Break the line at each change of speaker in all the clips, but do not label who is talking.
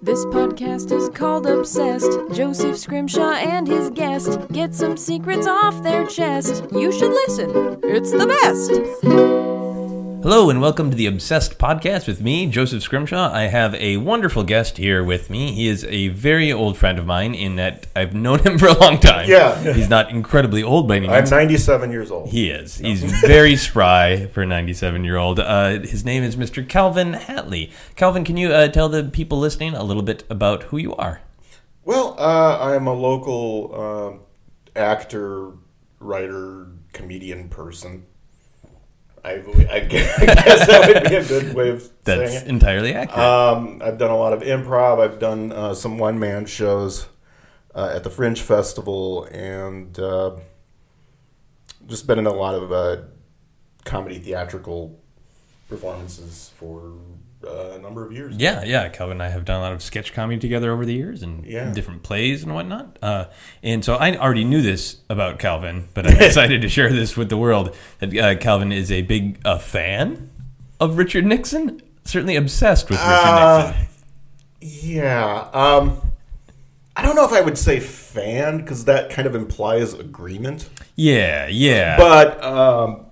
This podcast is called Obsessed. Joseph Scrimshaw and his guest get some secrets off their chest. You should listen, it's the best.
Hello and welcome to the Obsessed Podcast with me, Joseph Scrimshaw. I have a wonderful guest here with me. He is a very old friend of mine in that I've known him for a long time.
Yeah.
He's not incredibly old by any means.
I'm 97 years old.
He is. He's very spry for a 97 year old. Uh, his name is Mr. Kelvin Hatle. Kelvin, can you uh, tell the people listening a little bit about who you are?
Well, uh, I'm a local um actor, writer, comedian person. I, I guess that would be a good way of
That's
saying it.
entirely accurate.
Um, I've done a lot of improv. I've done uh, some one man shows uh, at the Fringe Festival, and uh, just been in a lot of uh, comedy theatrical performances for a number of years.
Yeah, yeah. Kelvin and I have done a lot of sketch comedy together over the years and
Yeah.
different plays and whatnot. Uh, and so I already knew this about Kelvin, but I'm excited to share this with the world that uh, Kelvin is a big uh, fan of Richard Nixon, certainly obsessed with Richard
Uh,
Nixon.
Yeah. Um, I don't know if I would say fan because that kind of implies agreement.
Yeah, yeah.
But um,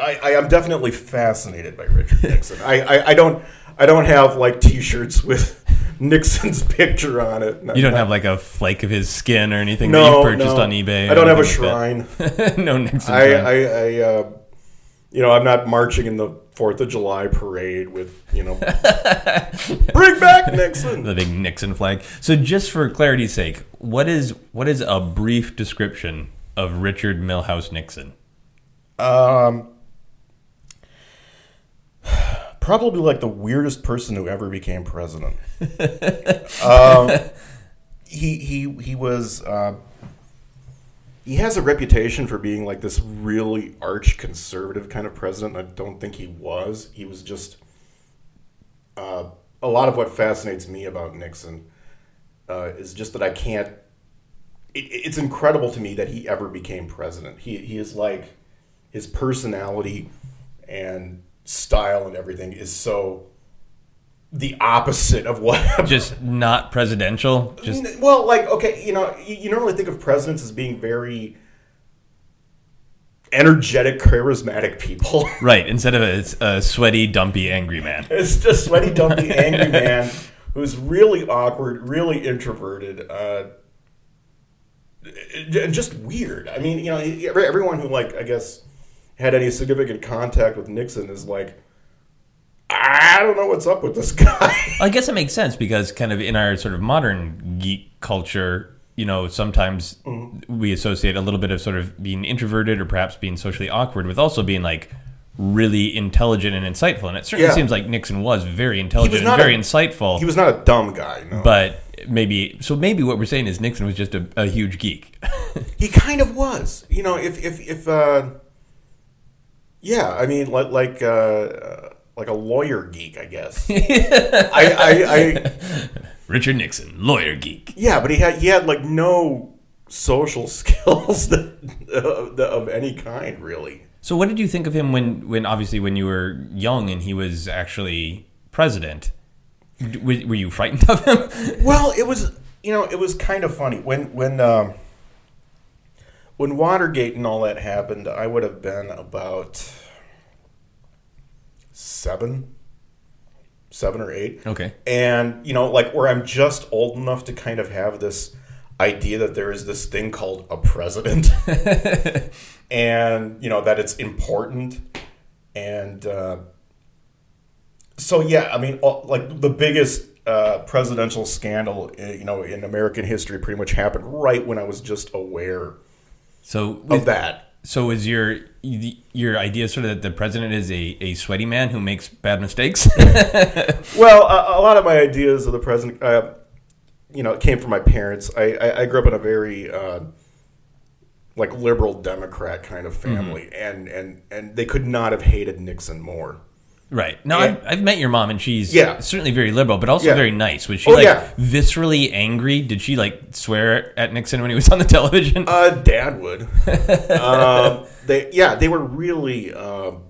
I, I am definitely fascinated by Richard Nixon. I, I, I don't I don't have like T-shirts with Nixon's picture on it.
you don't have like a flake of his skin or anything that
no
you've purchased
no.
on eBay.
I don't have a shrine.
like no Nixon
I
shrine.
I, I uh, you know I'm not marching in the Fourth of July parade with you know bring back Nixon.
the big Nixon flag. So, just for clarity's sake, what is what is a brief description of Richard Milhous Nixon?
Um, probably like the weirdest person who ever became president. um, he he he was. Uh, he has a reputation for being like this really arch conservative kind of president. I don't think he was. He was just. Uh, a lot of what fascinates me about Nixon uh, is just that I can't. It, it's incredible to me that he ever became president. He he is like his personality and style and everything is so the opposite of what
Just not presidential. Just
well like okay you know you, normally think of presidents as being very energetic charismatic people
right instead of a, a sweaty, dumpy, angry man.
it's just sweaty dumpy angry man who's really awkward really introverted uh and just weird i mean you know everyone who like i guess had any significant contact with nixon is like i don't know what's up with this guy
I guess it makes sense because kind of in our sort of modern geek culture, you know, sometimes
Mm-hmm.
we associate a little bit of sort of being introverted or perhaps being socially awkward with also being like really intelligent and insightful. And it certainly
Yeah.
seems like Nixon was very intelligent and very
a-
insightful.
he was not a dumb guy no
but maybe so maybe what we're saying is Nixon was just a, a huge geek.
He kind of was. You know, if if if uh, yeah, I mean, like like uh, like a lawyer geek, I guess. I, I, I
Richard Nixon, lawyer geek.
yeah, but he had he had like no social skills that, uh, of any kind, really.
So what did you think of him when when obviously when you were young and he was actually president? Were, were you frightened of him?
Well, it was you know it was kind of funny when when um, when Watergate and all that happened. I would have been about seven, seven or eight.
okay.
and you know like where i'm just old enough to kind of have this idea that there is this thing called a president and you know that it's important and uh, so yeah i mean all- like the biggest uh, presidential scandal uh, you know in american history pretty much happened right when i was just aware
So
of that
so is your your idea sort of that the president is a, a sweaty man who makes bad mistakes?
Well, a, a lot of my ideas of the president, uh, you know, came from my parents. I, I, I grew up in a very uh, like liberal Democrat kind of family, and, and and they could not have hated Nixon more.
Right. No,
And-
I've, I've met your mom and she's
Yeah.
certainly very liberal, but also
Yeah.
very nice. Was she
Oh,
like
yeah.
viscerally angry? Did she like swear at Nixon when he was on the television?
Uh, Dad would. um, they yeah, they were really um,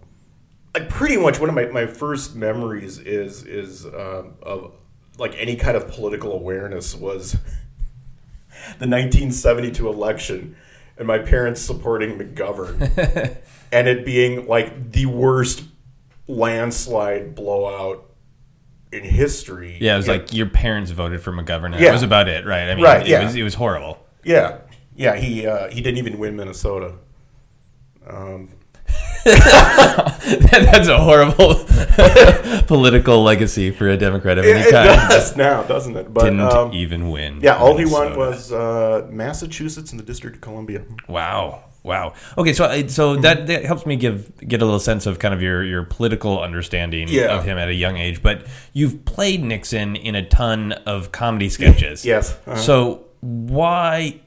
like pretty much one of my, my first memories is is um, of like any kind of political awareness was the 1972 election and my parents supporting McGovern and it being like the worst landslide blowout in history.
Yeah, it was
You-
like your parents voted for McGovern. That
Yeah.
was about it, right? I mean,
Right,
it,
yeah.
was, it was horrible.
yeah, yeah. He uh, he didn't even win Minnesota.
That's a horrible political legacy for a Democrat of any
It, it
kind.
does now, doesn't it? But
Didn't
um,
even win.
yeah, all he won was uh, Massachusetts and the District of Columbia.
Wow. Wow. Okay, so so that, that helps me give get a little sense of kind of your your political understanding
Yeah.
of him at a young age. But you've played Nixon in a ton of comedy sketches.
Yes. uh-huh.
So why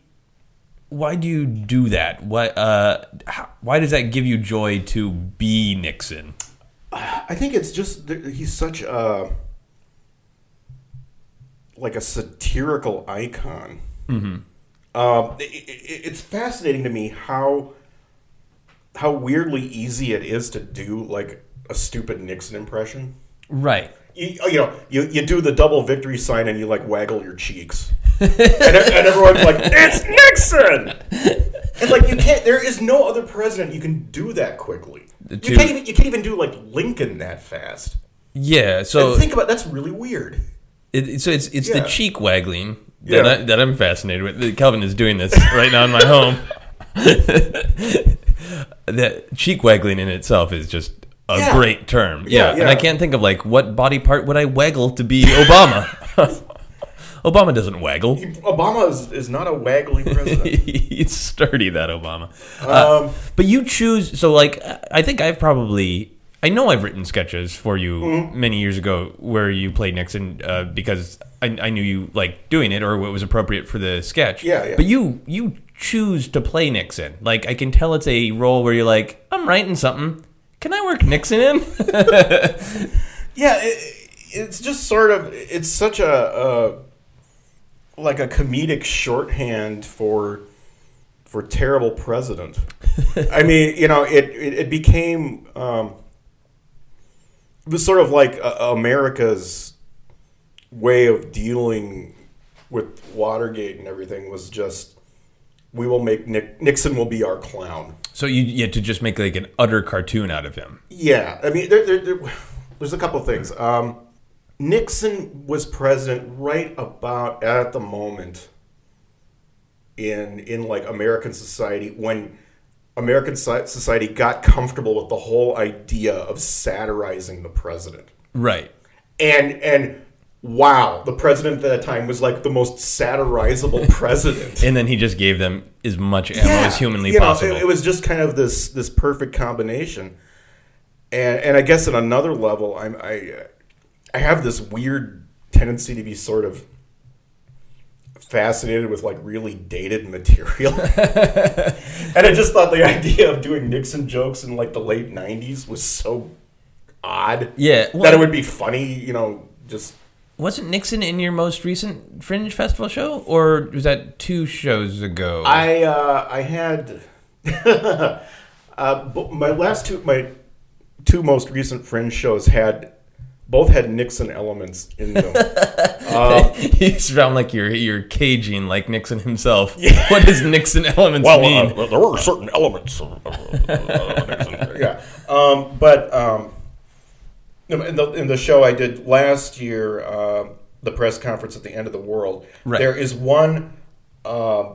why do you do that? What uh how, why does that give you joy to be Nixon?
I think it's just he's such a like a satirical icon. Mm-hmm. Um, it, it, it's fascinating to me how how weirdly easy it is to do like a stupid Nixon impression.
Right.
You, you know, you, you do the double victory sign and you like waggle your cheeks, and, and everyone's like, "It's Nixon!" And like you can't. There is no other president you can do that quickly. You can't even. You can't even do like Lincoln that fast.
Yeah. So
And think about that's really weird.
It, so it's it's
Yeah.
the cheek waggling that,
Yeah.
I, that I'm fascinated with. Kelvin is doing this right now in my home. that cheek waggling in itself is just a
Yeah.
great term.
Yeah,
Yeah, and I can't think of like what body part would I waggle to be Obama. Obama doesn't waggle.
Obama is, is not a waggly president.
He's sturdy, that Obama. Uh,
Um,
but you choose. So, like, I think I've probably. I know I've written sketches for you
Mm-hmm.
many years ago where you played Nixon uh, because I, I knew you liked doing it or what was appropriate for the sketch.
Yeah, yeah.
But you you choose to play Nixon. Like, I can tell it's a role where you're like, I'm writing something. Can I work Nixon in?
yeah, it, it's just sort of it's such a, a like a comedic shorthand for for terrible president. I mean, you know, it it, it became um, was sort of like uh, America's way of dealing with Watergate and everything was just we will make Nick, Nixon will be our clown.
so you, you had to just make like an utter cartoon out of him.
Yeah, I mean, there, there, there, there's a couple of things. Um, Nixon was president right about at the moment in in like American society when American society got comfortable with the whole idea of satirizing the president.
Right.
And and wow, the president at that time was like the most satirizable president.
And then he just gave them as much ammo as humanly
you know,
possible.
it, it was just kind of this this perfect combination, and and I guess at another level, I'm I I have this weird tendency to be sort of fascinated with like really dated material, and I just thought the idea of doing Nixon jokes in like the late '90s was so odd.
Yeah, well-
that it would be funny, you know, just.
Wasn't Nixon in your most recent Fringe Festival show, or was that two shows ago?
I uh, I had uh, my last two my two most recent Fringe shows had both had Nixon elements in them.
you sound like you're you're caging like Nixon himself. What does Nixon elements mean?
uh, there were certain elements of, of, of Nixon. Yeah, um, but um, in the in the show I did last year, uh, the press conference at the end of the world,
Right.
there is one uh,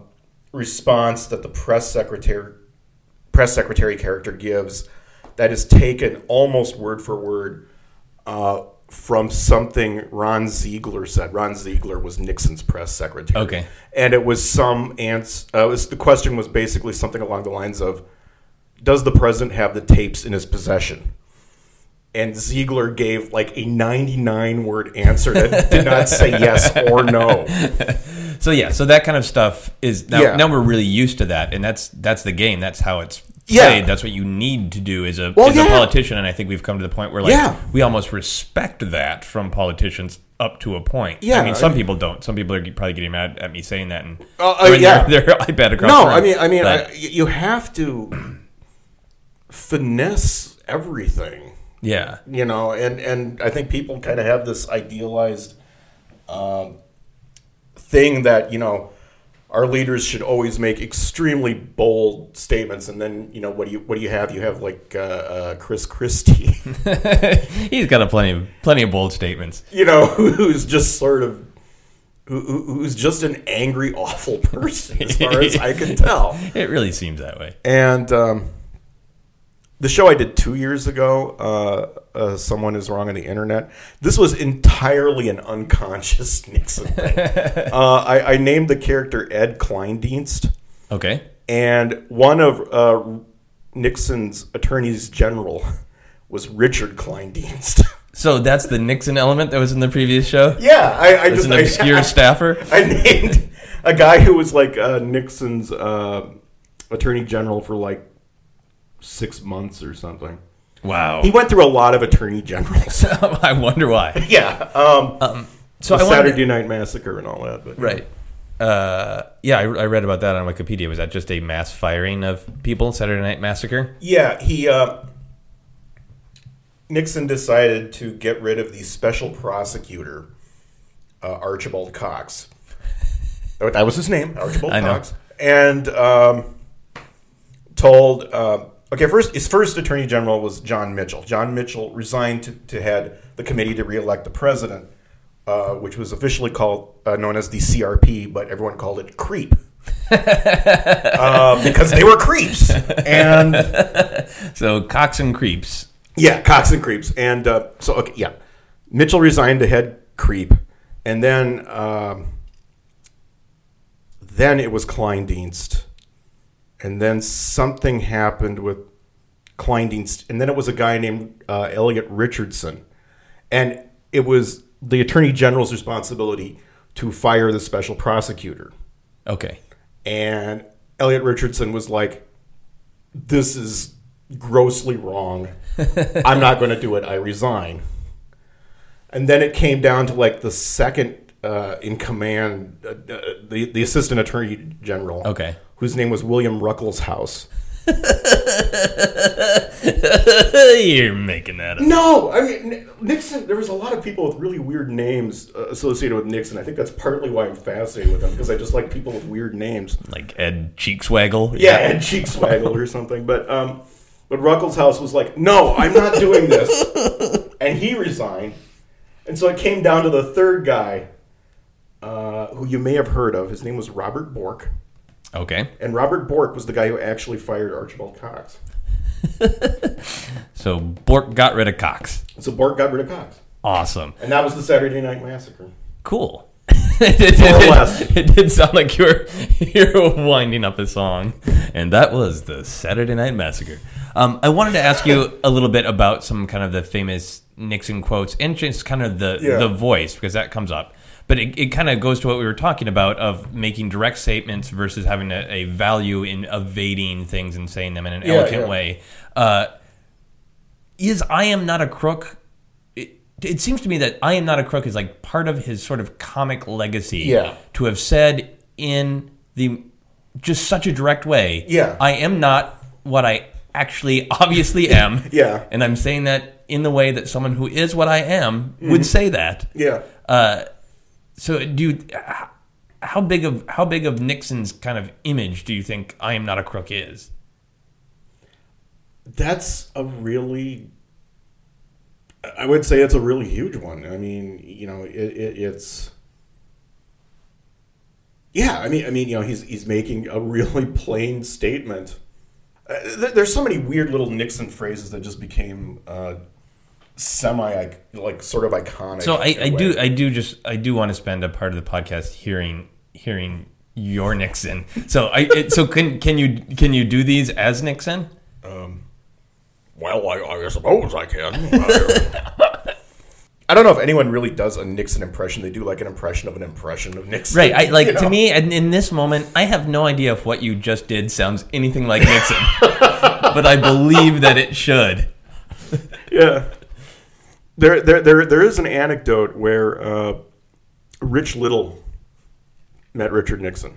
response that the press secretary press secretary character gives that is taken almost word for word uh, from something Ron Ziegler said. Ron Ziegler was Nixon's press secretary.
Okay.
and it was some answer. Uh, was, the question was basically something along the lines of, "Does the president have the tapes in his possession?" And Ziegler gave like a 99 word answer that did not say yes or no.
So yeah, so that kind of stuff is now,
Yeah.
now we're really used to that, and that's that's the game. That's how it's
Yeah.
played. That's what you need to do as a
Well,
as a politician, and I think we've come to the point where like
Yeah.
we almost respect that from politicians up to a point.
Yeah,
I mean, some
I-
people don't. Some people are probably getting mad at me saying that and
Uh, uh,
throwing
yeah.
their, their iPad across.
No. I mean, I mean, I, you have to finesse everything.
yeah,
you know and and i think people kind of have this idealized um, thing that you know our leaders should always make extremely bold statements, and then you know what do you what do you have? You have like uh, uh, Chris Christie,
He's got a plenty of plenty of bold statements.
you know, who's just sort of who, who- who's just an angry, awful person, as far as I can tell.
It really seems that way.
And um, the show I did two years ago, uh, uh, "Someone Is Wrong on the Internet." This was entirely an unconscious Nixon thing. uh, I, I named the character Ed Kleindienst,
Okay.
and one of uh, Nixon's attorneys general was Richard Kleindienst.
So that's the Nixon element that was in the previous show.
yeah, I, I just
an obscure
I,
staffer.
I named a guy who was like uh, Nixon's uh, attorney general for like six months or something.
Wow.
He went through a lot of attorney generals.
I wonder why.
yeah. Um,
So
the
I
Saturday Night Massacre and all that. But,
Right. Uh, yeah, I, I read about that on Wikipedia. Was that just a mass firing of people? Saturday Night Massacre.
Yeah, he uh, Nixon decided to get rid of the special prosecutor, uh, Archibald Cox. That was his name, Archibald. Cox, and um, told. Okay, first his first attorney general was John Mitchell. John Mitchell resigned to, to head the committee to reelect the president, uh, which was officially called uh, known as the CRP, but everyone called it CREEP. uh, because they were creeps, and
So Cox and Creeps.
yeah, Cox and Creeps. And uh, so, okay, yeah. Mitchell resigned to head Creep. And then um, then it was Kleindienst. And then something happened with Kleindienst. And then it was a guy named uh, Elliot Richardson. And it was the Attorney General's responsibility to fire the special prosecutor.
Okay.
And Elliot Richardson was like, This is grossly wrong. I'm not going to do it. I resign. And then it came down to like the second uh, in command, uh, uh, the, the assistant attorney general,
Okay.
Whose name was William Ruckelshaus.
You're making that up.
No, I mean Nixon. There was a lot of people with really weird names uh, associated with Nixon. I think that's partly why I'm fascinated with them because I just like people with weird names.
Like Ed Cheekswaggle.
Yeah, and cheek swaggle or something. But um, but Ruckelshaus was like, "No, I'm not doing this," and he resigned. And so it came down to the third guy, uh, who you may have heard of. His name was Robert Bork,
Okay.
and Robert Bork was the guy who actually fired Archibald Cox.
So Bork got rid of Cox.
So Bork got rid of Cox,
Awesome.
and that was the Saturday Night Massacre.
Cool. it, did, it- it did sound like you were you were winding up a song, and that was the Saturday Night Massacre. Um, I wanted to ask you a little bit about some kind of the famous Nixon quotes and just kind of the
Yeah.
the voice because that comes up. But it, it kind of goes to what we were talking about of making direct statements versus having a, a value in evading things and saying them in an
Yeah,
elegant
yeah.
way. Uh, is I am not a crook. It, it seems to me that I am not a crook is like part of his sort of comic legacy.
Yeah.
To have said in the just such a direct way.
Yeah.
I am not what I actually obviously am.
Yeah.
And I'm saying that in the way that someone who is what I am would say that.
Yeah.
Uh, so do you, how big of how big of Nixon's kind of image do you think I am not a crook is?
That's a really, I would say it's a really huge one. I mean, you know, it, it, it's, yeah. I mean, I mean, you know, he's he's making a really plain statement. Uh, there- there's so many weird little Nixon phrases that just became uh, semi like sort of iconic.
So I, I do. I do just I do want to spend a part of the podcast hearing hearing your Nixon. So I it, so can can you can you do these as Nixon?
Um, well, I, I suppose I can. I don't know if anyone really does a Nixon impression. They do like an impression of an impression of Nixon.
Right. I like
you
to me in, in this moment I have no idea if what you just did sounds anything like Nixon. but I believe that it should.
Yeah. There, there, there, there is an anecdote where uh, Rich Little met Richard Nixon,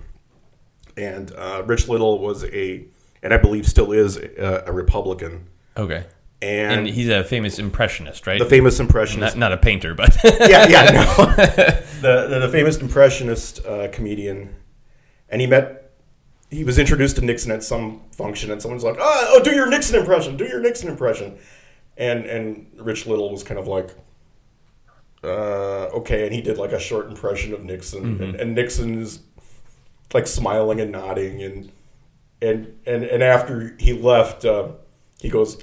and uh, Rich Little was a, and I believe still is a, a Republican,
Okay.
and,
And he's a famous impressionist, right?
the famous impressionist.
not, not a painter, but
yeah, yeah, no. the, the the famous impressionist uh, comedian, and he met. He was introduced to Nixon at some function, and someone's like, "Oh, oh do your Nixon impression. Do your Nixon impression," and and Rich Little was kind of like, uh, "Okay," and he did like a short impression of Nixon, and, and Nixon is like smiling and nodding, and and and and after he left, uh, he goes.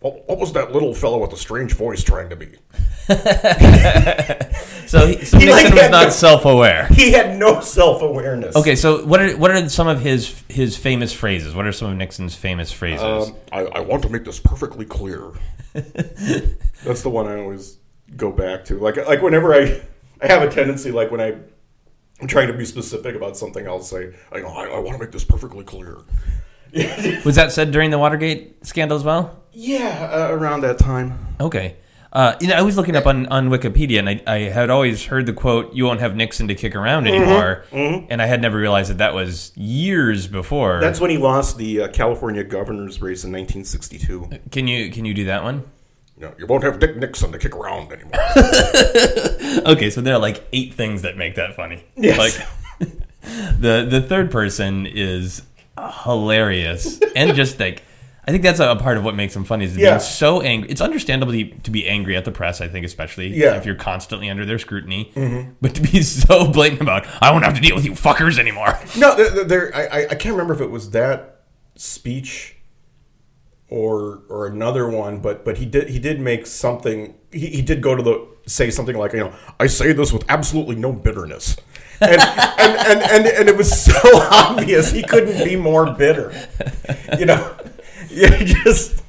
What what was that little fellow with the strange voice trying to be?
So, he, so
He, like,
Nixon was
had
not
no-
self-aware.
He had no self awareness.
Okay, so what are what are some of his his famous phrases? What are some of Nixon's famous phrases?
Um, I, I want to make this perfectly clear. That's the one I always go back to. Like like whenever I I have a tendency like when I I'm trying to be specific about something, I'll say I, I, I want to make this perfectly clear.
was that said during the Watergate scandal as well?
Yeah, uh, around that time.
Okay. Uh, you know, I was looking up on, on Wikipedia, and I, I had always heard the quote, "You won't have Nixon to kick around
Mm-hmm.
anymore," and I had never realized that that was years before.
That's when he lost the uh, California governor's race in 1962.
can you can you do that one?
No, you won't have Dick Nixon to kick around anymore.
Okay, so there are like eight things that make that funny.
Yes.
Like the the third person is hilarious and just like I think that's a, part of what makes him funny is
Yeah.
being so angry. It's understandable to be angry at the press. I think especially
Yeah.
if you're constantly under their scrutiny, mm-hmm. but to be so blatant about I won't have to deal with you fuckers anymore.
No, there, there I, I- I can't remember if it was that speech or or another one, but but he did he did make something. He, he did go to the say something like you know I say this with absolutely no bitterness, and and, and, and it was so obvious he couldn't be more bitter. You know, he just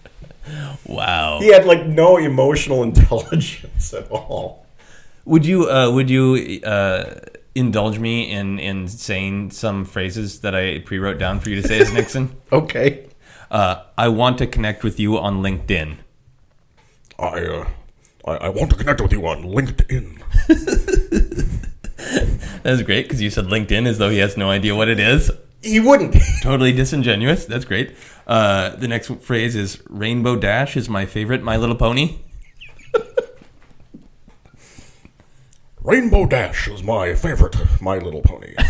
Wow.
he had like no emotional intelligence at all.
Would you uh, would you uh, indulge me in in saying some phrases that I pre wrote down for you to say as Nixon?
Okay,
Uh, I want to connect with you on LinkedIn.
I uh, I, I want to connect with you on LinkedIn.
That was great because you said LinkedIn as though he has no idea what it is.
He wouldn't.
Totally disingenuous. That's great. Uh, the next phrase is Rainbow Dash is my favorite My Little Pony.
Rainbow Dash is my favorite My Little Pony.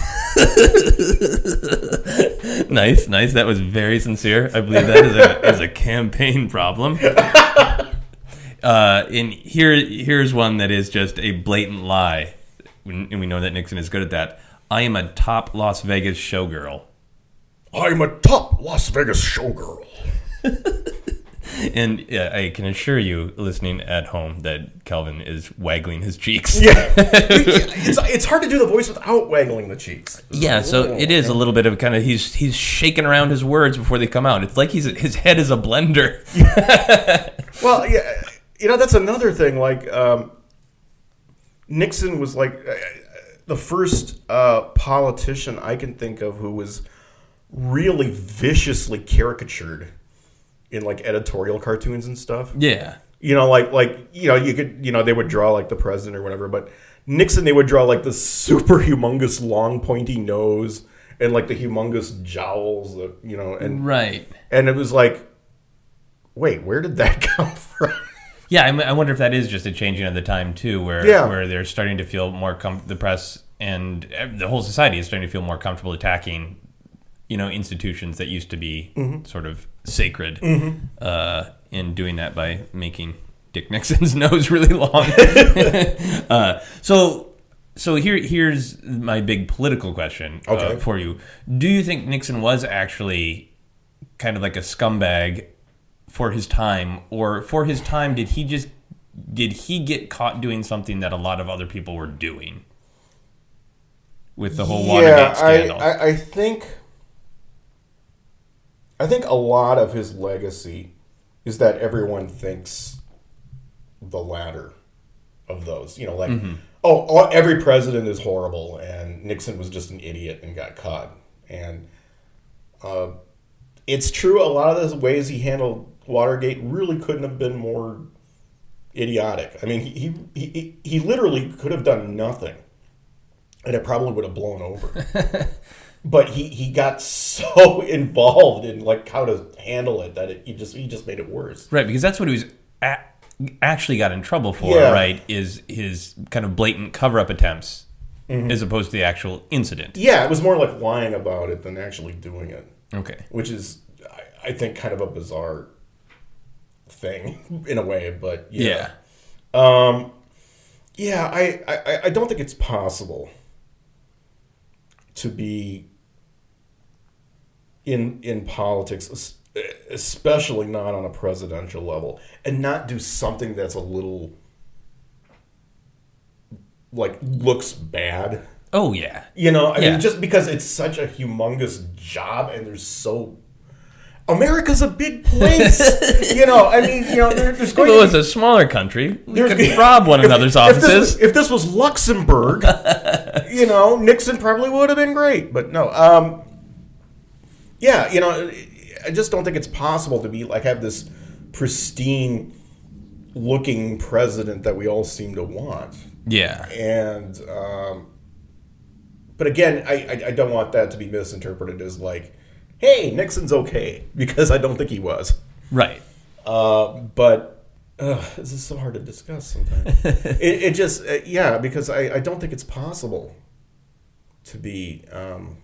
Nice, nice. That was very sincere. I believe that is a, is a campaign problem. Uh, and here, here's one that is just a blatant lie, and we know that Nixon is good at that. I am a top Las Vegas showgirl.
I'm a top Las Vegas showgirl.
And yeah, I can assure you, listening at home, that Kelvin is waggling his cheeks.
Yeah, it's it's hard to do the voice without waggling the cheeks.
Yeah, so it is a little bit of kind of he's he's shaking around his words before they come out. It's like he's his head is a blender.
Well, yeah, you know that's another thing. Like um, Nixon was like uh, the first uh, politician I can think of who was really viciously caricatured in like editorial cartoons and stuff.
Yeah,
you know, like like you know, you could you know they would draw like the president or whatever, but Nixon they would draw like the super humongous long pointy nose and like the humongous jowls, that, you know, and
right.
and it was like, wait, where did that come from?
Yeah, I wonder if that is just a changing of the time too, where
Yeah.
where they're starting to feel more com- the press and the whole society is starting to feel more comfortable attacking, you know, institutions that used to be sort of sacred, uh, and doing that by making Dick Nixon's nose really long. uh, so, so here here's my big political question uh, for you: Do you think Nixon was actually kind of like a scumbag for his time, or for his time, did he just did he get caught doing something that a lot of other people were doing with the whole Watergate scandal?
I, I, I think I think a lot of his legacy is that everyone thinks the latter of those. You know, like
Mm-hmm.
oh, all, every president is horrible, and Nixon was just an idiot and got caught. And uh, it's true. A lot of the ways he handled Watergate really couldn't have been more idiotic. I mean, he he he, he literally could have done nothing, and it probably would have blown over. but he, he got so involved in like how to handle it that it he just he just made it worse.
right, because that's what he was at, actually got in trouble for,
Yeah.
right, is his kind of blatant cover up attempts mm-hmm. as opposed to the actual incident.
Yeah, it was more like lying about it than actually doing it,
Okay.
which is, I, I think, kind of a bizarre thing in a way. But
Yeah.
yeah, um, yeah, I, I, I don't think it's possible to be in in politics, especially not on a presidential level, and not do something that's a little like looks bad.
Oh, yeah.
You know, I
Yeah.
mean, just because it's such a humongous job and there's so. America's a big place. you know, I mean, you know, there, there's
If
going
it
to
was
be,
a smaller country, we could rob one another's
if this,
offices.
if this was Luxembourg, you know, Nixon probably would have been great. But no, um, yeah, you know, I just don't think it's possible to be like have this pristine looking president that we all seem to want.
yeah.
and um, but again, I, I I don't want that to be misinterpreted as like, hey, Nixon's okay because I don't think he was.
Right.
Uh, but uh, this is so hard to discuss sometimes. it, it just uh, yeah because I, I don't think it's possible to be um,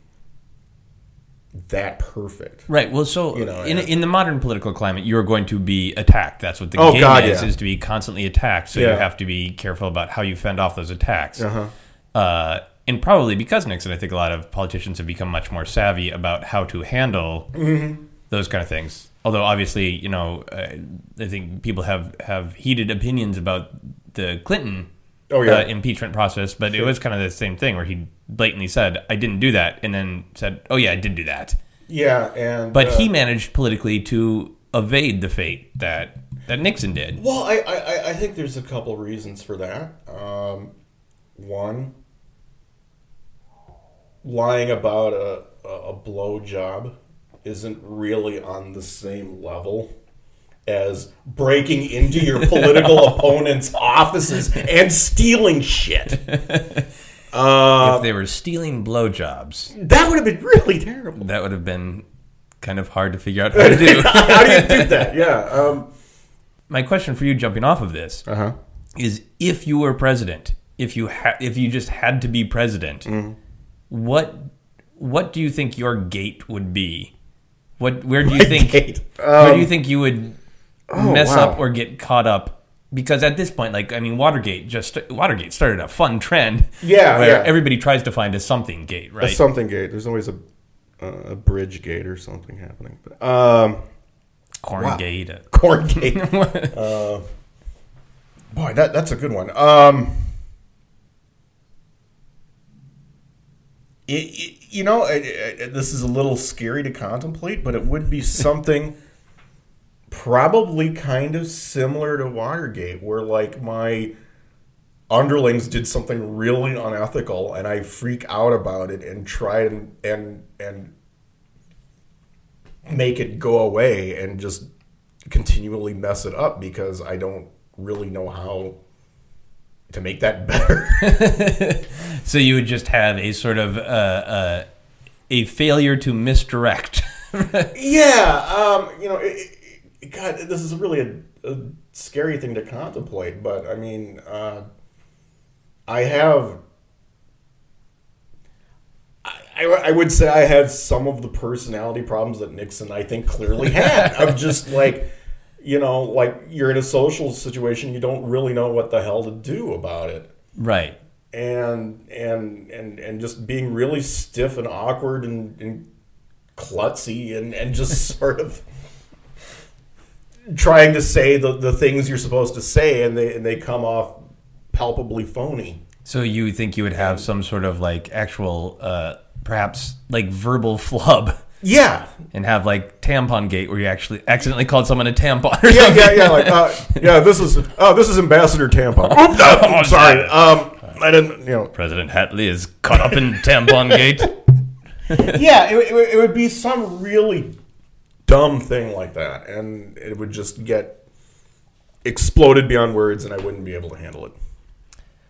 that perfect.
Right. Well, so
You know,
in, in the modern political climate, you're going to be attacked. That's what the
Oh,
game
God,
is:
yeah.
is to be constantly attacked. So you have to be careful about how you fend off those attacks.
Uh-huh.
Uh, and probably because Nixon, I think a lot of politicians have become much more savvy about how to handle
Mm-hmm.
those kind of things. Although obviously, you know, uh, I think people have have heated opinions about the Clinton.
Oh, yeah.
uh, impeachment process, but it was kind of the same thing where he blatantly said, "I didn't do that," and then said, "Oh yeah, I did do that."
Yeah, and
But
uh,
he managed politically to evade the fate that that Nixon did.
Well, I, I, I- I think there's a couple reasons for that. Um, one, lying about a, a, blow job isn't really on the same level as breaking into your political opponent's offices and stealing shit. Uh,
if they were stealing blowjobs,
that would have been really terrible.
that would have been kind of hard to figure out how to do.
How do you do that? Yeah. Um,
My question for you, jumping off of this,
uh-huh.
is: if you were president, if you ha- if you just had to be president,
Mm-hmm.
What what do you think your gate would be? What where do you think
gate?
where
Um,
do you think you would
oh,
mess
wow.
up or get caught up? Because at this point, like I mean, Watergate just Watergate started a fun trend.
Yeah,
where
yeah.
everybody tries to find a something gate, right?
A something gate. There's always a uh, a bridge gate or something happening. But, um,
Corn
Wow.
gate.
corn gate. uh, boy, that that's a good one. Um, it, it- you know, it, this is a little scary to contemplate, but it would be something probably kind of similar to Watergate, where like my underlings did something really unethical, and I freak out about it and try and and and make it go away and just continually mess it up because I don't really know how to make that better.
So you would just have a sort of uh, uh, a failure to misdirect.
yeah, um, you know, it, it, God, this is really a, a scary thing to contemplate, but I mean, uh, I have. I, I would say I had some of the personality problems that Nixon, I think, clearly had. of just like, you know, like you're in a social situation, you don't really know what the hell to do about it.
right.
and and and and just being really stiff and awkward and, and klutzy and and just sort of trying to say the, the things you're supposed to say and they and they come off palpably phony.
So you think you would have some sort of like actual, uh, perhaps like verbal flub,
Yeah.
and have like tampon gate where you actually accidentally called someone a tampon. Or
Yeah,
something.
yeah, yeah. Like, uh, yeah. This is oh, this is Ambassador Tampon. Oops, I'm sorry. Um, I didn't. You know.
President Hatle is caught up in tampon gate.
yeah, it, it, it would be some really dumb thing like that, and it would just get exploded beyond words, and I wouldn't be able to handle it.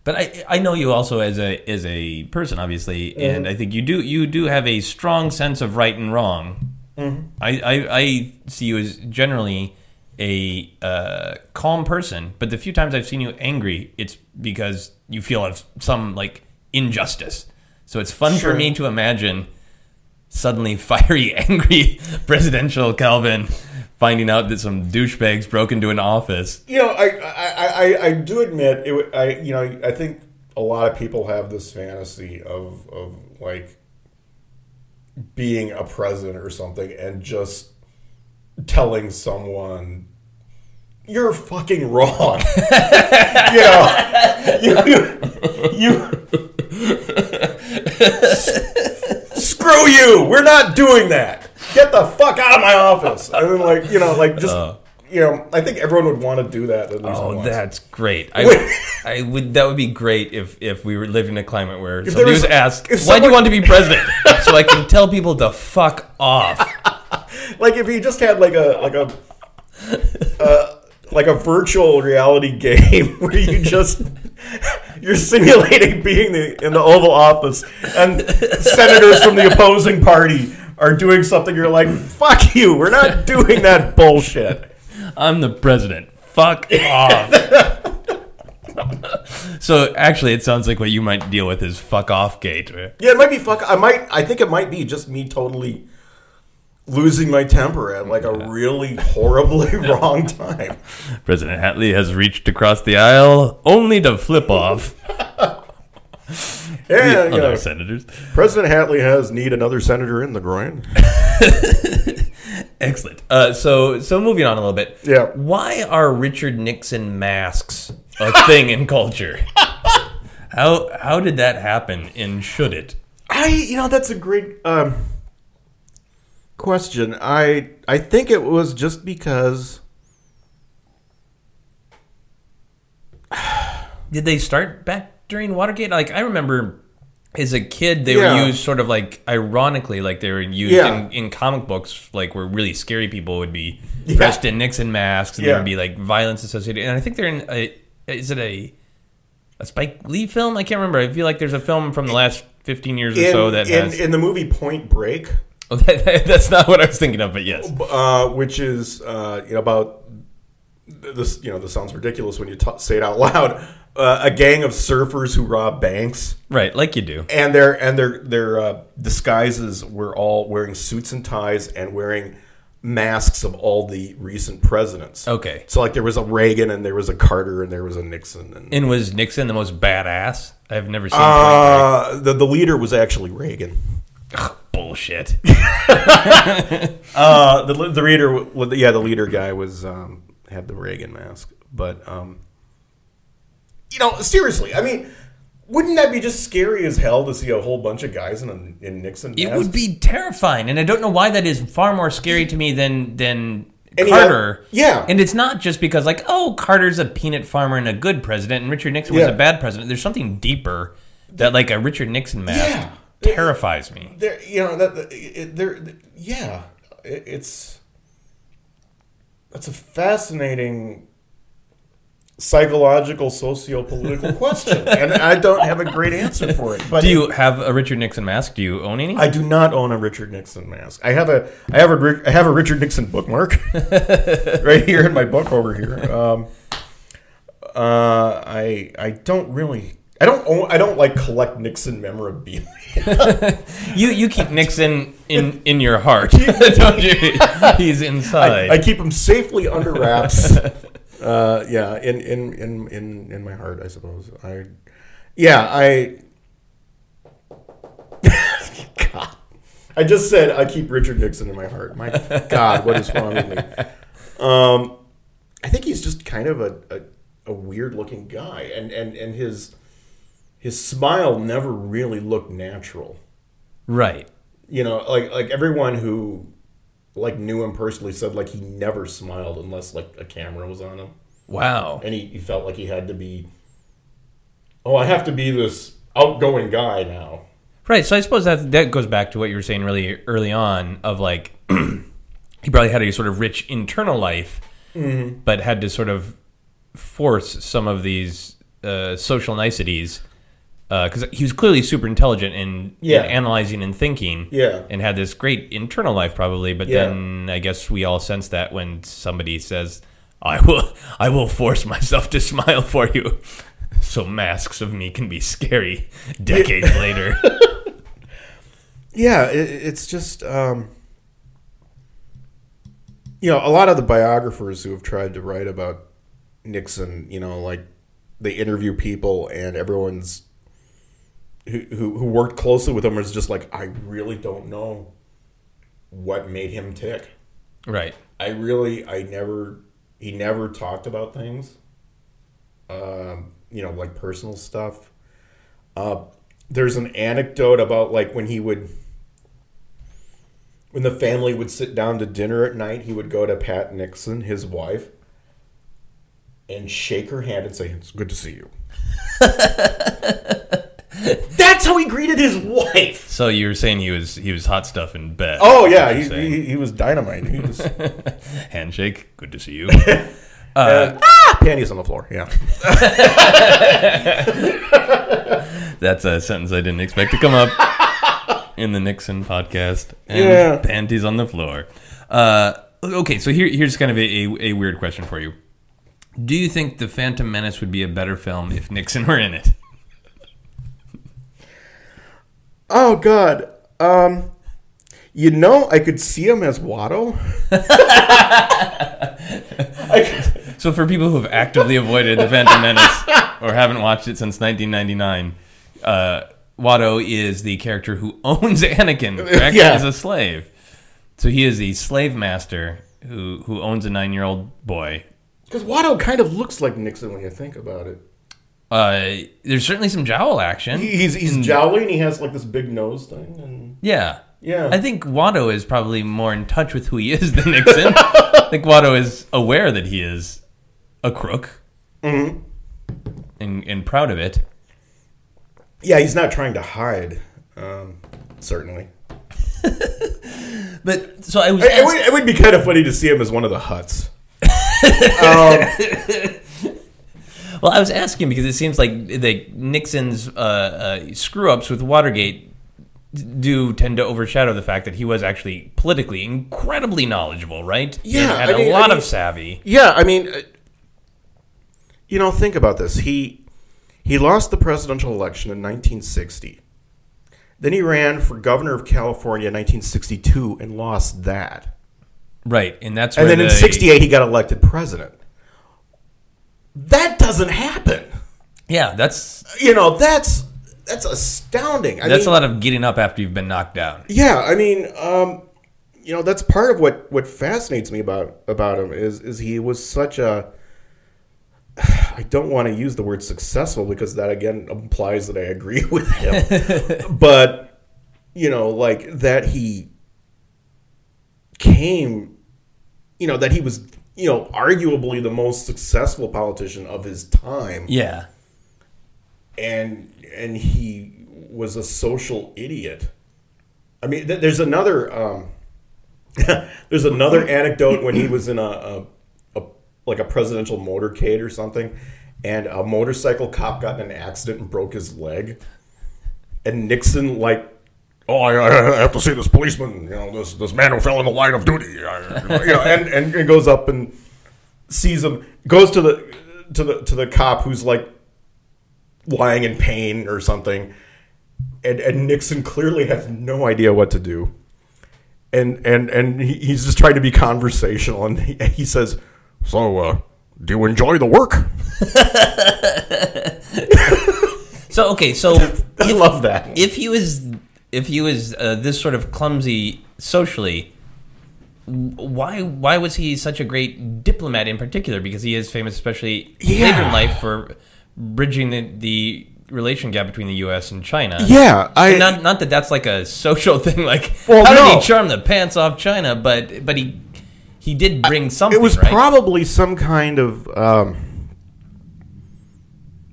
But I I know you also as a as a person obviously, and I think you do you do have a strong sense of right and wrong. I, I I see you as generally a uh, calm person, but the few times I've seen you angry, it's because you feel of some like injustice. So it's fun
Sure.
for me to imagine suddenly fiery, angry presidential Kelvin finding out that some douchebags broke into an office.
You know, I I, I, I do admit it. I you know I think a lot of people have this fantasy of of like being a president or something and just telling someone you're fucking wrong. you know, you you. Screw you! We're not doing that. Get the fuck out of my office. I mean, like you know, like just you know, I think everyone would want to do that at least
Oh, that's great! I,
Wait.
I would. That would be great if if we were living in a climate where
there
somebody
was-
was asked,
if
"Why do you want to be president?" so I can tell people to fuck off.
like if you just had like a like a uh, like a virtual reality game where you just you're simulating being the in the Oval Office and senators from the opposing party are doing something. You're like, fuck you. We're not doing that bullshit.
I'm the president. Fuck off. so actually, it sounds like what you might deal with is fuck off gate.
Yeah, it might be fuck. I might. I think it might be just me totally losing my temper at like a really horribly wrong time.
President Hatle has reached across the aisle only to flip off
Yeah, you
other
know,
senators.
President Hatle has need another senator in the groin.
Excellent. Uh, so, so moving on a little bit.
Yeah.
Why are Richard Nixon masks a thing in culture? How how did that happen, and should it?
I, you know, that's a great um, question. I, I think it was just because.
Did they start back during Watergate? Like I remember as a kid, they
Yeah.
were used sort of like ironically, like they were used
Yeah.
in, in comic books, like where really scary people would be
Yeah.
dressed in Nixon masks, and there would be like violence associated. And I think they're in a is it a a Spike Lee film? I can't remember. I feel like there's a film from the last fifteen years or so that
in,
has.
in the movie Point Break,
Oh, that, that's not what I was thinking of, but yes.
uh, which is uh, you know about this, you know, this sounds ridiculous when you t- say it out loud. Uh, a gang of surfers who rob banks.
Right, like you do.
and their and their their uh, disguises were all wearing suits and ties and wearing masks of all the recent presidents.
Okay.
So like there was a Reagan and there was a Carter and there was a Nixon and
And was Nixon the most badass? I've never seen.
Uh, the the leader was actually Reagan.
Bullshit.
Uh, the the leader, yeah, the leader guy was um, had the Reagan mask, but um, you know, seriously, I mean. Wouldn't that be just scary as hell to see a whole bunch of guys in, a, in Nixon masks?
It would be terrifying, and I don't know why that is far more scary to me than than
And
Carter.
had- yeah.
and it's not just because like oh Carter's a peanut farmer and a good president, and Richard Nixon was a bad president. There's something deeper that like a Richard Nixon mask
Yeah.
terrifies me.
there you know that there yeah it, it's that's a fascinating psychological socio-political question and i don't have a great answer for it but
Do you have a Richard Nixon mask? Do you own any?
i do not own a richard nixon mask i have a i have a i have a richard nixon bookmark right here in my book over here um uh i i don't really I don't own, I don't like collect Nixon memorabilia.
you you keep Nixon in in your heart, don't you? He's inside.
I, I keep him safely under wraps. Uh, yeah, in, in in in in my heart, I suppose. I, yeah, I. God, I just said I keep Richard Nixon in my heart. My God, what is wrong with me? Um, I think he's just kind of a, a, a weird looking guy, and and and his his smile never really looked natural
right.
you know like like everyone who like knew him personally said like he never smiled unless like a camera was on him
Wow.
and he, he felt like he had to be oh i have to be this outgoing guy now
Right. So I suppose that that goes back to what you were saying really early on of like he probably had a sort of rich internal life,
Mm-hmm.
but had to sort of force some of these uh, social niceties because he was clearly super intelligent in,
Yeah.
in analyzing and thinking.
Yeah.
And had this great internal life probably, but
Yeah.
then I guess we all sense that when somebody says, I will I will force myself to smile for you so masks of me can be scary decades later.
Yeah, it, it's just um, you know a lot of the biographers who have tried to write about Nixon, you know, like they interview people and everyone's who who, who worked closely with him was just like I really don't know what made him tick.
right.
I really I never he never talked about things, um, you know, like personal stuff. Uh, there's an anecdote about like when he would when the family would sit down to dinner at night, he would go to Pat Nixon, his wife, and shake her hand and say, "It's good to see you." That's how he greeted his wife.
So you were saying he was he was hot stuff in bed.
Oh yeah, he, he, he was dynamite. He was
handshake. Good to see you.
uh, ah! panties on the floor. Yeah.
That's a sentence I didn't expect to come up in the Nixon podcast. And
Yeah.
panties on the floor. Uh, okay, so here, here's kind of a, a, a weird question for you. Do you think The Phantom Menace would be a better film if Nixon were in it?
Oh God. Um, you know, I could see him as Watto.
So for people who have actively avoided The Phantom Menace or haven't watched it since 1999, uh, Watto is the character who owns Anakin, correct?
Yeah.
As a slave. So he is the slave master who, who owns a nine-year-old boy
because Watto kind of looks like Nixon when you think about it.
Uh, there's certainly some jowl action.
He- He's he's jowly and he has like this big nose thing. And
yeah.
Yeah.
I think Watto is probably more in touch with who he is than Nixon. I think Watto is aware that he is a crook
Mm-hmm.
and, and proud of it.
yeah, he's not trying to hide. Um, certainly,
But so I was.
it, it would, it would be kind of funny to see him as one of the Hutts.
well, I was asking because it seems like the Nixon's uh, uh, screw ups with Watergate do tend to overshadow the fact that he was actually politically incredibly knowledgeable, right?
Yeah,
and had
I mean-
a lot
I mean-
of savvy.
Yeah, I mean, uh, you know, think about this. He he lost the presidential election in 1960. Then he ran for governor of California in 1962 and lost that.
Right, and that's
And then in
the-
68 he got elected president. That doesn't happen.
Yeah, that's
You know, that's that's astounding. I
that's
mean,
a lot of getting up after you've been knocked down.
Yeah, I mean, um, you know, that's part of what what fascinates me about about him is is he was such a. I don't want to use the word successful because that again implies that I agree with him, but you know, like that he came, you know, that he was, you know, arguably the most successful politician of his time
Yeah,
and and he was a social idiot. I mean, th- there's another um, there's another anecdote when he was in a, a, a like a presidential motorcade or something, and a motorcycle cop got in an accident and broke his leg, and Nixon like. Oh, I, I have to see this policeman. You know, this this man who fell in the line of duty. I- you know, and, and and goes up and sees him. Goes to the to the to the cop who's like lying in pain or something. And, and Nixon clearly has no idea what to do. And and and he, he's just trying to be conversational. And he, he says, "So, uh, do you enjoy the work?"
So okay, so
I love that.
if he was if he was uh, this sort of clumsy socially, why why was he such a great diplomat in particular? Because he is famous, especially later in life, for bridging the, the relation gap between the U.S. and China.
Yeah, I
And not not that that's like a social thing. Like
Well,
how did
no.
he charm the pants off China? But but he he did bring something.
it was
right?
probably some kind of um,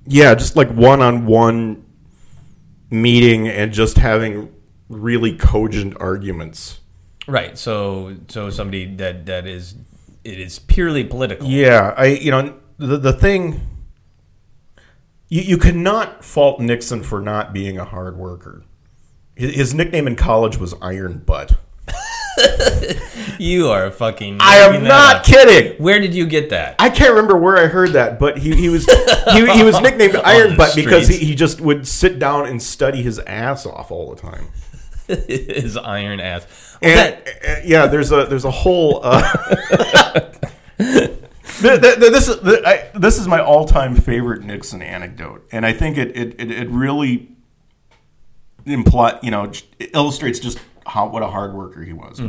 yeah, just like one-on-one meeting and just having really cogent arguments.
right. So so somebody that that is it is purely political.
Yeah, I you know the the thing you you cannot fault Nixon for not being a hard worker. His, his nickname in college was Iron Butt.
You are fucking.
I am not
up.
kidding.
Where did you get that?
I can't remember where I heard that, but he, he was he, he was nicknamed Iron Butt because he, he just would sit down and study his ass off all the time.
His iron ass. Well,
And
that-
uh, yeah, there's a there's a whole. Uh, th- th- th- this is this is my all time favorite Nixon anecdote, and I think it it, it, it really imply you know illustrates just how what a hard worker he was.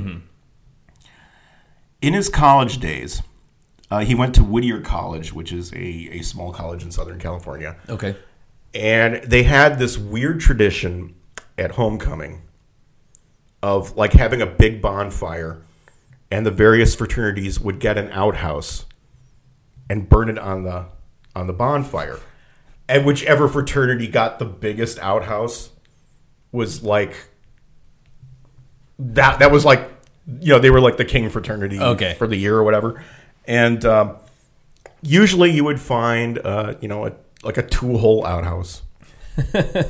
In his college days, uh, he went to Whittier College, which is a, a small college in Southern California.
okay.
And they had this weird tradition at homecoming of like having a big bonfire, and the various fraternities would get an outhouse and burn it on the on the bonfire. And whichever fraternity got the biggest outhouse was like that that was like you know they were like the king fraternity
Okay.
for the year or whatever and um, usually you would find uh, you know a, like a two hole outhouse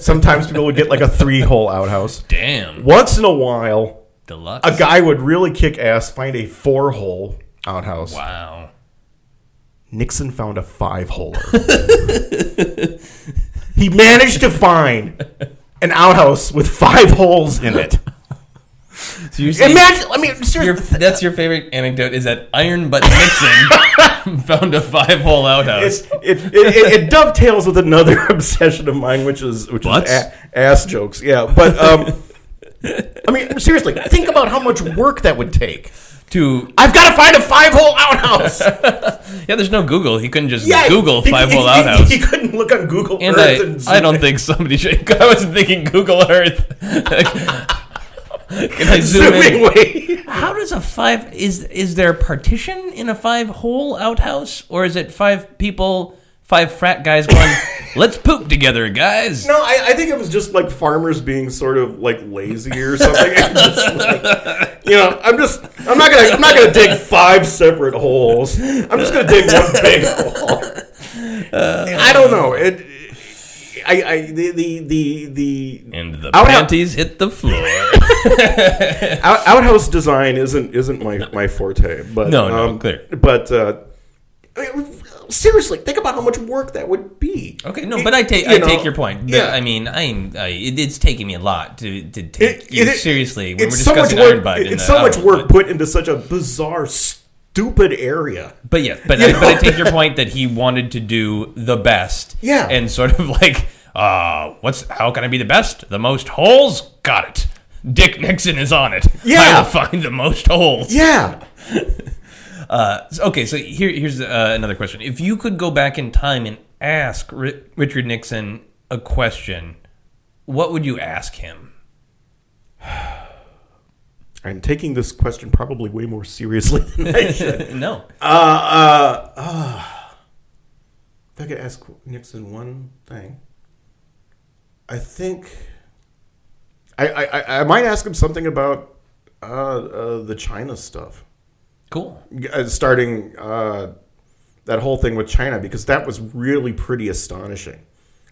sometimes people would get like a three hole outhouse
Damn.
once in a while
Deluxe.
a guy would really kick ass find a four hole outhouse
Wow.
nixon found a five holer he managed to find an outhouse with five holes in it
So you're saying
imagine i mean
your,
seriously
that's your favorite anecdote is that Iron Butt Nixon found a five hole outhouse.
It's, it, it, it, it dovetails with another obsession of mine, which is which
Butts?
is a, ass jokes. Yeah, but um, I mean, seriously, think about how much work that would take.
to
I've got to find a five hole outhouse.
yeah, there's no Google. He couldn't just Google
he-
five hole
he-
outhouse.
He, couldn't look on Google
and
Earth. and
I, I don't think somebody should. I wasn't thinking Google Earth. Can I zoom in?
Way.
How does a five is is there a partition in a five hole outhouse or is it five people, five frat guys going, let's poop together, guys?
No, I, I think it was just like farmers being sort of like lazy or something. Just like, you know, I'm just I'm not gonna I'm not gonna dig five separate holes. I'm just gonna dig one big hole. I don't know. It I, I the the the, the
And the
Out-
panties hit the floor.
out, outhouse design isn't isn't my, my forte. But
No, no,
um,
clear.
But uh, I mean, seriously, think about how much work that would be.
Okay, no, but I take
You
I
know,
take your point.
yeah.
I mean, I'm I, it, it's taking me a lot to to take
It-
you
it-
seriously when
it's
we're
so much
discussing
work.
Iron Butt. in
It's
the
so much work
but-
put into such a bizarre, stupid area.
But yeah, but I, but I take your point that he wanted to do the best.
Yeah.
and sort of like, uh, what's how can I be the best? The most holes? Got it. Dick Nixon is on it.
Yeah.
I will find the most holes.
Yeah.
So- Okay, so here, here's uh, another question. If you could go back in time and ask Ri- Richard Nixon a question, what would you ask him?
I'm taking this question probably way more seriously than I should.
No.
Uh, uh, uh, if I could ask Nixon one thing, I think I I, I- might ask him something about uh, uh, the China stuff,
Cool.
uh, starting uh, that whole thing with China because that was really pretty astonishing.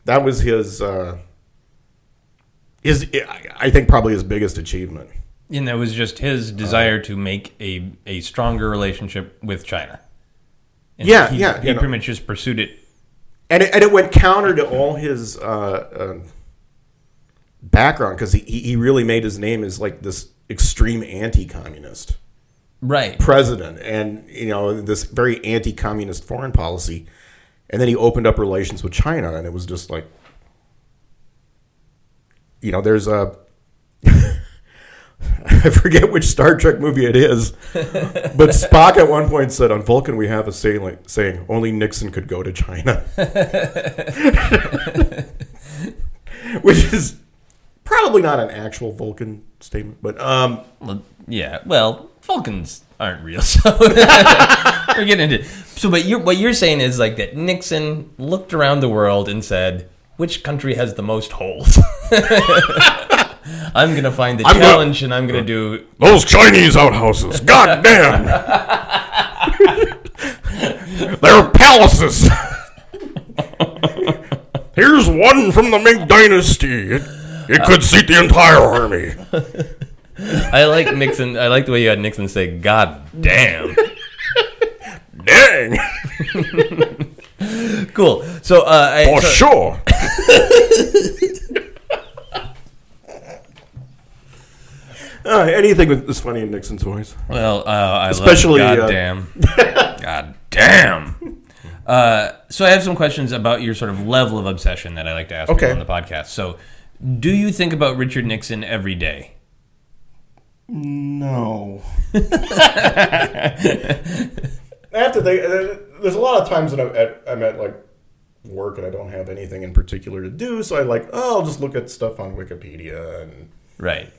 That was his uh, his I think probably his biggest achievement.
And that was just his desire to make a, a stronger relationship with China. And
Yeah,
he,
yeah,
He
you know.
pretty much just pursued it.
and it, and it went counter to all his uh, uh, background because he, he he really made his name as like this extreme anti-communist
Right.
president, and you know this very anti-communist foreign policy, and then he opened up relations with China, and it was just like, you know, there's a. I forget which Star Trek movie it is, but Spock at one point said, "On Vulcan, we have a saying, saying only Nixon could go to China," which is probably not an actual Vulcan statement, but um,
Well, yeah. Well, Vulcans aren't real, so we're getting into. It. So, but you're, what you're saying is like that Nixon looked around the world and said, "Which country has the most holes?" I'm gonna find the
I'm gonna-
challenge, and I'm gonna do.
Those Chinese outhouses, goddamn! They're palaces. Here's one from the Ming Dynasty. It, it could seat the entire army.
I like Nixon. I like the way you had Nixon say "God damn."
Dang,
Cool. So, uh, I,
for
so-
sure. Uh, anything with is funny in Nixon's voice.
Well, uh, I
Especially,
love
uh,
goddamn, god damn. Uh, so I have some questions about your sort of level of obsession that I like to ask
Okay.
people on the podcast. So, do you think about Richard Nixon every day?
No. I have to think. uh, There's a lot of times that I'm at, I'm at like work and I don't have anything in particular to do, so I like, oh, I'll just look at stuff on Wikipedia, and
Right.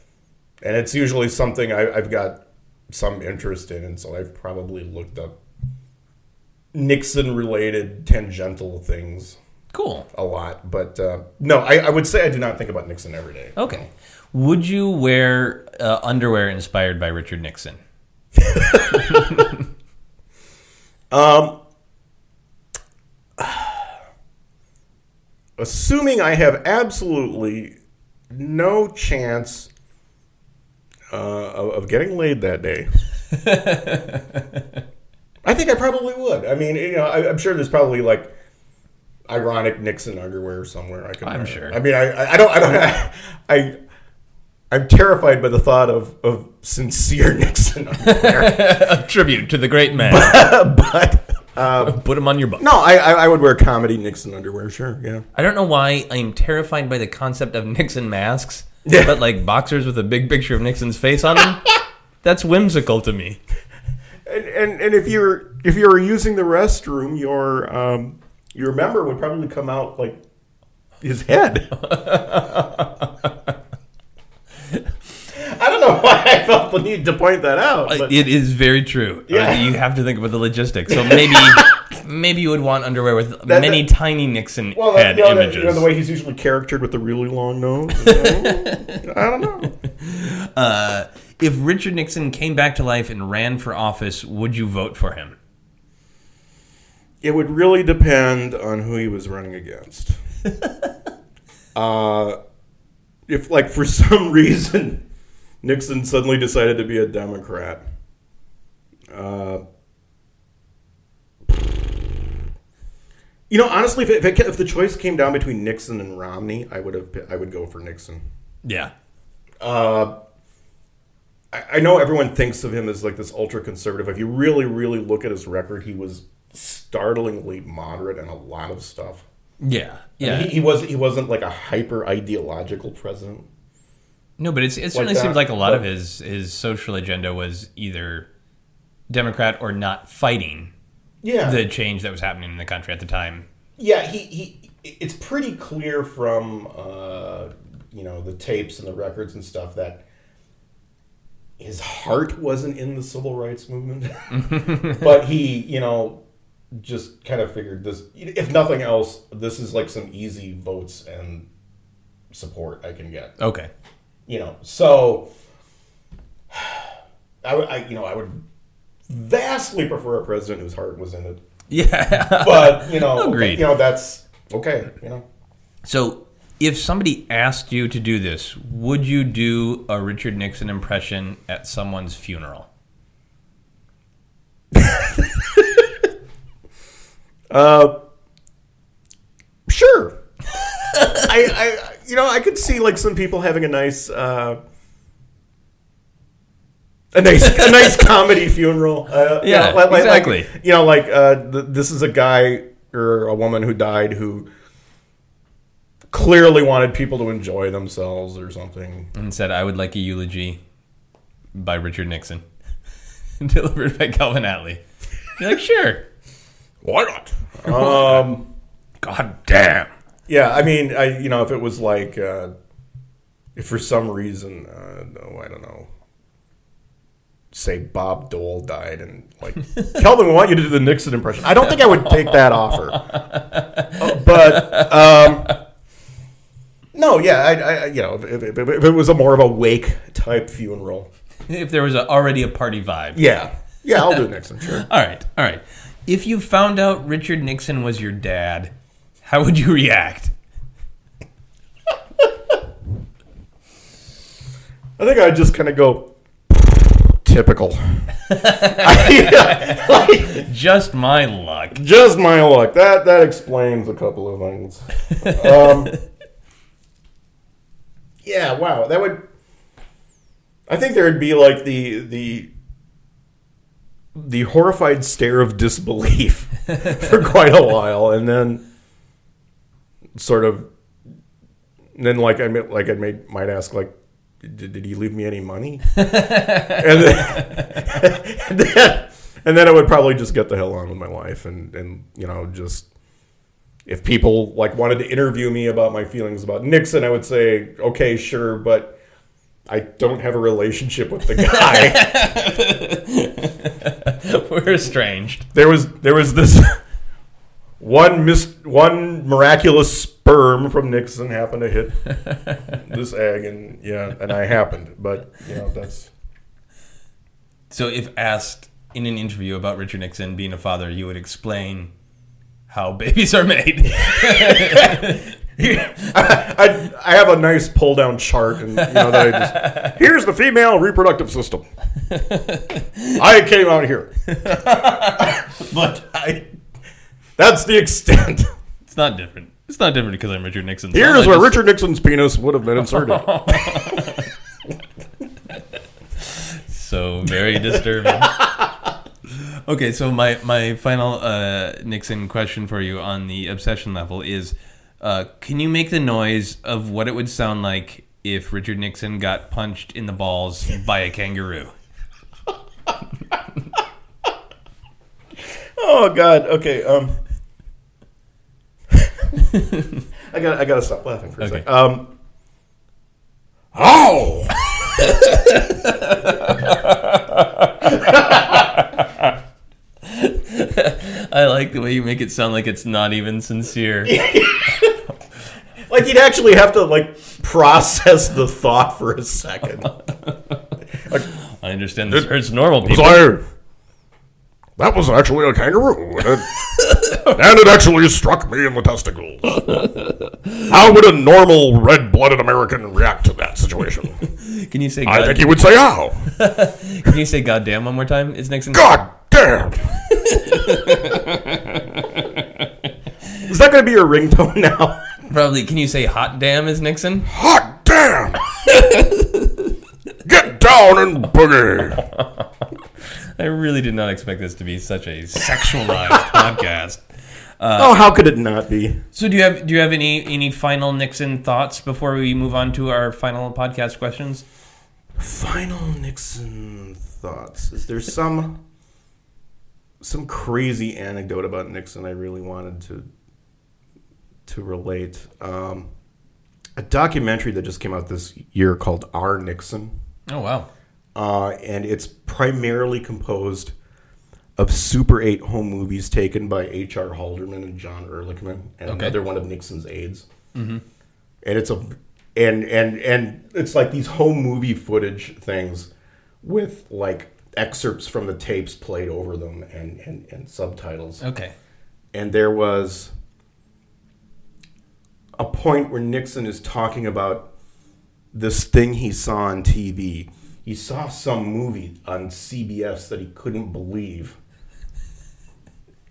and it's usually something I, I've got some interest in, and so I've probably looked up Nixon-related tangential things
Cool.
a lot. But uh, no, I, I would say I do not think about Nixon every day.
Okay. Would you wear uh, underwear inspired by Richard Nixon?
Um, assuming I have absolutely no chance uh, of, of getting laid that day, I think I probably would. I mean, you know, I, I'm sure there's probably like ironic Nixon underwear somewhere. I could.
I'm
wear.
sure.
I mean, I, I- don't. I don't. I. I'm terrified by the thought of, of sincere Nixon underwear,
A tribute to the great man.
but um,
Put them on your book.
no, I, I I would wear comedy Nixon underwear. Sure, yeah.
I don't know why I'm terrified by the concept of Nixon masks,
Yeah.
but like boxers with a big picture of Nixon's face on them. That's whimsical to me.
And, and and if you're if you're using the restroom, your um your member would probably come out like his head. I don't know why I felt the need to point that out. But
it is very true.
Yeah.
Uh, you have to think about the logistics. So maybe maybe you would want underwear with
That-
many
that-
tiny Nixon
well, that,
head
you, know, that-
images.
you know the way he's usually charactered with the really long nose. you know? I don't know.
uh, if Richard Nixon came back to life and ran for office, would you vote for him?
It would really depend on who he was running against. uh, if, like, for some reason, Nixon suddenly decided to be a Democrat, uh, you know, honestly, if, it, if, it, if the choice came down between Nixon and Romney, I would have, I would go for Nixon.
Yeah.
Uh, I, I know everyone thinks of him as like this ultra conservative. If you really, really look at his record, he was startlingly moderate in a lot of stuff.
Yeah. Yeah.
He, he was he wasn't like a hyper ideological president.
No, but it's, it certainly seems like a lot
but-
of his his social agenda was either Democrat or not fighting
Yeah,
the change that was happening in the country at the time.
yeah. He he. It's pretty clear from uh, you know the tapes and the records and stuff that his heart wasn't in the civil rights movement, but he you know just kind of figured this. If nothing else, this is like some easy votes and support I can get.
Okay.
you know so I would I, you know i would vastly prefer a president whose heart was in it
Yeah.
but you know
Agreed.
you know that's okay you know
so, if somebody asked you to do this, would you do a Richard Nixon impression at someone's funeral?
Uh sure I, I you know i could see like some people having a nice uh a nice, a nice comedy funeral. Uh, you
Yeah,
know, like,
exactly.
Like, you know, like uh, th- this is a guy or a woman who died who clearly wanted people to enjoy themselves or something.
And said, I would like a eulogy by Richard Nixon, delivered by Kelvin Hatle. You're like, sure.
Why not? um,
God damn.
yeah, I mean, I you know, if it was like, uh, if for some reason, uh, no, I don't know, say Bob Dole died and like Kelvin, we want you to do the Nixon impression. I don't think I would take that offer, Uh, but um, no, yeah, I, I you know, if, if, if it was a more of a wake type funeral,
If there was a, already a party vibe.
yeah, yeah, I'll do Nixon, sure.
All right, all right. If you found out Richard Nixon was your dad, how would you react?
I think I'd just kind of go, typical. Like,
Just my luck.
just my luck. That that explains a couple of things. Um, yeah, wow, that would. I think there would be like the the the horrified stare of disbelief for quite a while, and then sort of, then like I like I might might ask like, did, did he leave me any money? and then, and then and then I would probably just get the hell on with my life, and and you know just if people like wanted to interview me about my feelings about Nixon, I would say okay, sure, but. I don't have a relationship with the guy.
We're estranged.
there was there was this one mis- one miraculous sperm from Nixon happened to hit this egg, and yeah, and I happened, but you know that's
So, if asked in an interview about Richard Nixon being a father, you would explain how babies are made.
I I have a nice pull down chart, and you know that I just here's the female reproductive system. I came out here, but I that's the extent.
it's not different. It's not different because I'm Richard Nixon.
Here's where Richard Nixon's penis would have been inserted.
So very disturbing. okay, so my my final uh, Nixon question for you on the obsession level is: uh, Can you make the noise of what it would sound like if Richard Nixon got punched in the balls by a kangaroo?
Oh God. Okay. Um. I got. I got to stop laughing for a
Okay.
second. Um. Oh.
I like the way you make it sound like it's not even sincere.
Like you'd actually have to like process the thought for a second.
I understand this hurts normal people.
I, that was actually a kangaroo, and it, and it actually struck me in the testicles. How would a normal red-blooded American react to that situation?
Can you say
I think he would say, "Ow,
Can you say goddamn one more time? Is Nixon
God damn!" Is that going to be your ringtone now?
Probably? Can you say hot damn? Is Nixon?
Hot damn! Get down and boogie.
I really did not expect this to be such a sexualized podcast.
Uh, oh, how could it not be?
So do you have do you have any any final Nixon thoughts before we move on to our final podcast questions?
Final Nixon thoughts. Is there some some crazy anecdote about Nixon I really wanted to to relate? Um, a documentary that just came out this year called Our Nixon,
Oh wow.
uh, and it's primarily composed of Super 8 home movies taken by H.R. Haldeman and John Ehrlichman, and
Okay.
another one of Nixon's aides. Mm-hmm. And it's a and and and it's like these home movie footage things with like excerpts from the tapes played over them and and, and subtitles.
Okay.
And there was a point where Nixon is talking about this thing he saw on TV. He saw some movie on CBS that he couldn't believe.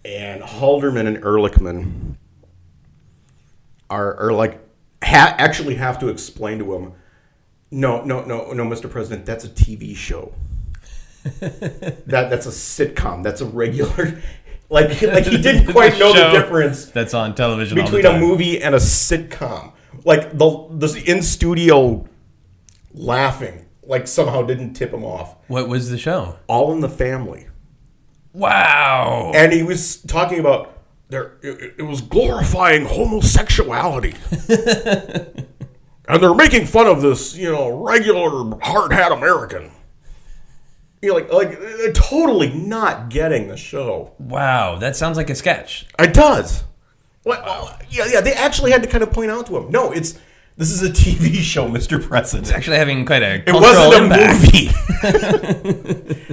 And Haldeman and Ehrlichman are, are like, ha- actually have to explain to him no, no, no, no, Mr. President, that's a TV show. that That's a sitcom. That's a regular. Like, like he didn't quite know the difference
That's on television
between a movie and a sitcom. Like the the in studio laughing, like somehow didn't tip him off.
What was the show?
All in the family,
Wow.
and he was talking about there. It, it was glorifying homosexuality, and they're making fun of this, you know, regular hard hat American. You're like, like totally not getting the show.
Wow. That sounds like a sketch.
It does. What? oh, Yeah, yeah. They actually had to kind of point out to him. No, it's this is a TV show, Mr. President.
It's actually having quite a
It wasn't a
impact.
movie.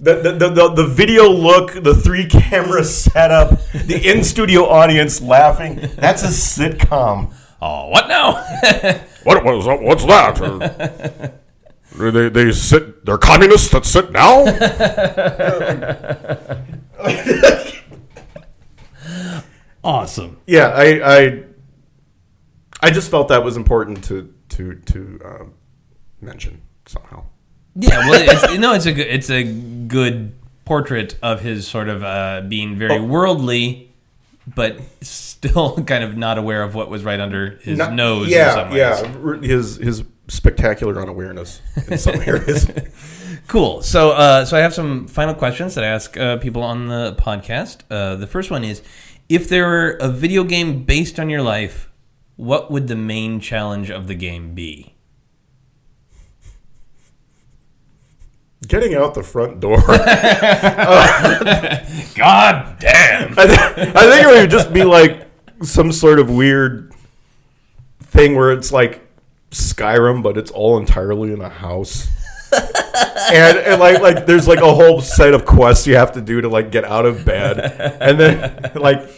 the, the, the, the, the video look, the three camera setup, the in studio audience laughing. That's a sitcom.
Oh, what now?
What was? What's that? They they sit. They're communists that sit now.
Awesome.
yeah, I, I I just felt that was important to to to um, mention somehow.
Yeah, well, it's, no, it's a good, it's a good portrait of his sort of uh, being very
Oh.
worldly, but still kind of not aware of what was right under his
Not-
nose.
Yeah,
in some ways.
yeah. His his spectacular unawareness in some areas.
Cool. So, uh, so I have some final questions that I ask uh, people on the podcast. Uh, the first one is: If there were a video game based on your life, what would the main challenge of the game be?
Getting out the front door.
God damn!
I, th- I think it would just be like some sort of weird thing where it's like Skyrim, but it's all entirely in a house. and, and like like there's like a whole set of quests you have to do to like get out of bed, and then like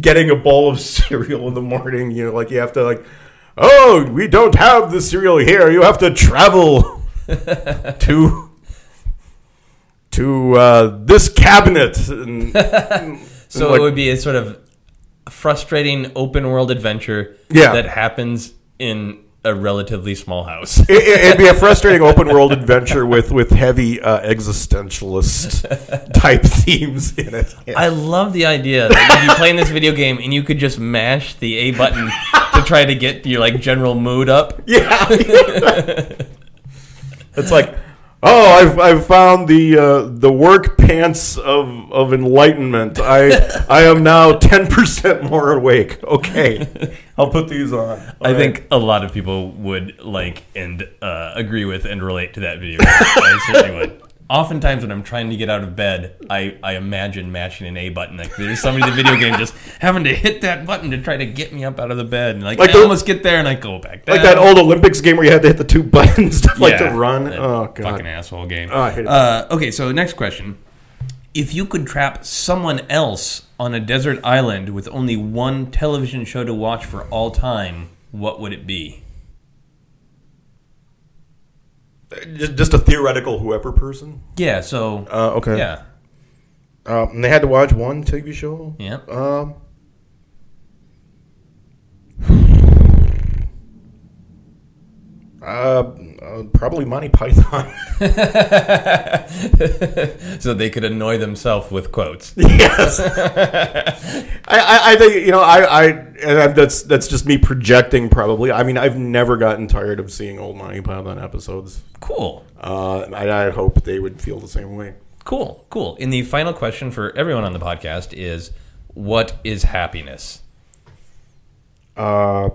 getting a bowl of cereal in the morning. You know, like you have to like, oh, we don't have the cereal here. You have to travel to to uh, this cabinet. And,
So
like-
it would be a sort of frustrating open world adventure
Yeah.
that happens in a relatively small house.
it, it'd be a frustrating open world adventure with with heavy uh, existentialist type themes in it.
I love the idea that you'd be playing this video game and you could just mash the A button to try to get your like general mood up.
Yeah, it's like, oh, I've, I've found the uh, the work pants of, of enlightenment. I I am now ten percent more awake. Okay, I'll put these on.
I think a lot of people would like and uh, agree with and relate to that video. I certainly would. Oftentimes, when I'm trying to get out of bed, I, I imagine mashing an A button. Like there's somebody in the video game just having to hit that button to try to get me up out of the bed. And like,
Like
I
the-
almost get there and I go back down.
like that old Olympics game where you had to hit the two buttons to like to run.
that
Oh god.
fucking asshole game.
Oh, I hate it.
Uh, okay, so next question: If you could trap someone else on a desert island with only one television show to watch for all time, what would it be?
Just, just a theoretical whoever person.
Yeah. So.
Uh, okay.
yeah.
Um, and they had to watch one TV show.
Yeah.
Um. Uh, uh, probably Monty Python.
so they could annoy themselves with quotes.
yes, I, I, I think you know I, I and that's that's just me projecting. Probably, I mean I've never gotten tired of seeing old Monty Python episodes.
Cool.
Uh, I, I hope they would feel the same way.
Cool. Cool. And the final question for everyone on the podcast is, what is happiness?
Uh,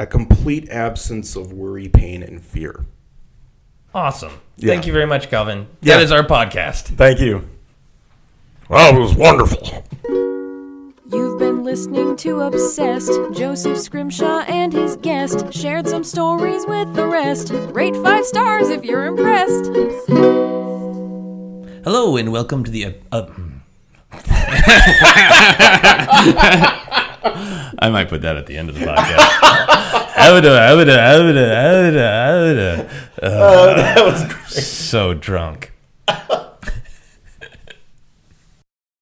a complete absence of worry, pain, and fear.
Awesome.
Yeah.
Thank you very much, Kelvin.
Yeah.
That is our podcast.
Thank you. Well, it was wonderful.
You've been listening to Obsessed. Joseph Scrimshaw and his guest shared some stories with the rest. Rate five stars if you're impressed.
Hello and welcome to the. Uh, uh, I might put that at the end of the podcast. Avada, avada, avada, avada, avada. Uh, so drunk.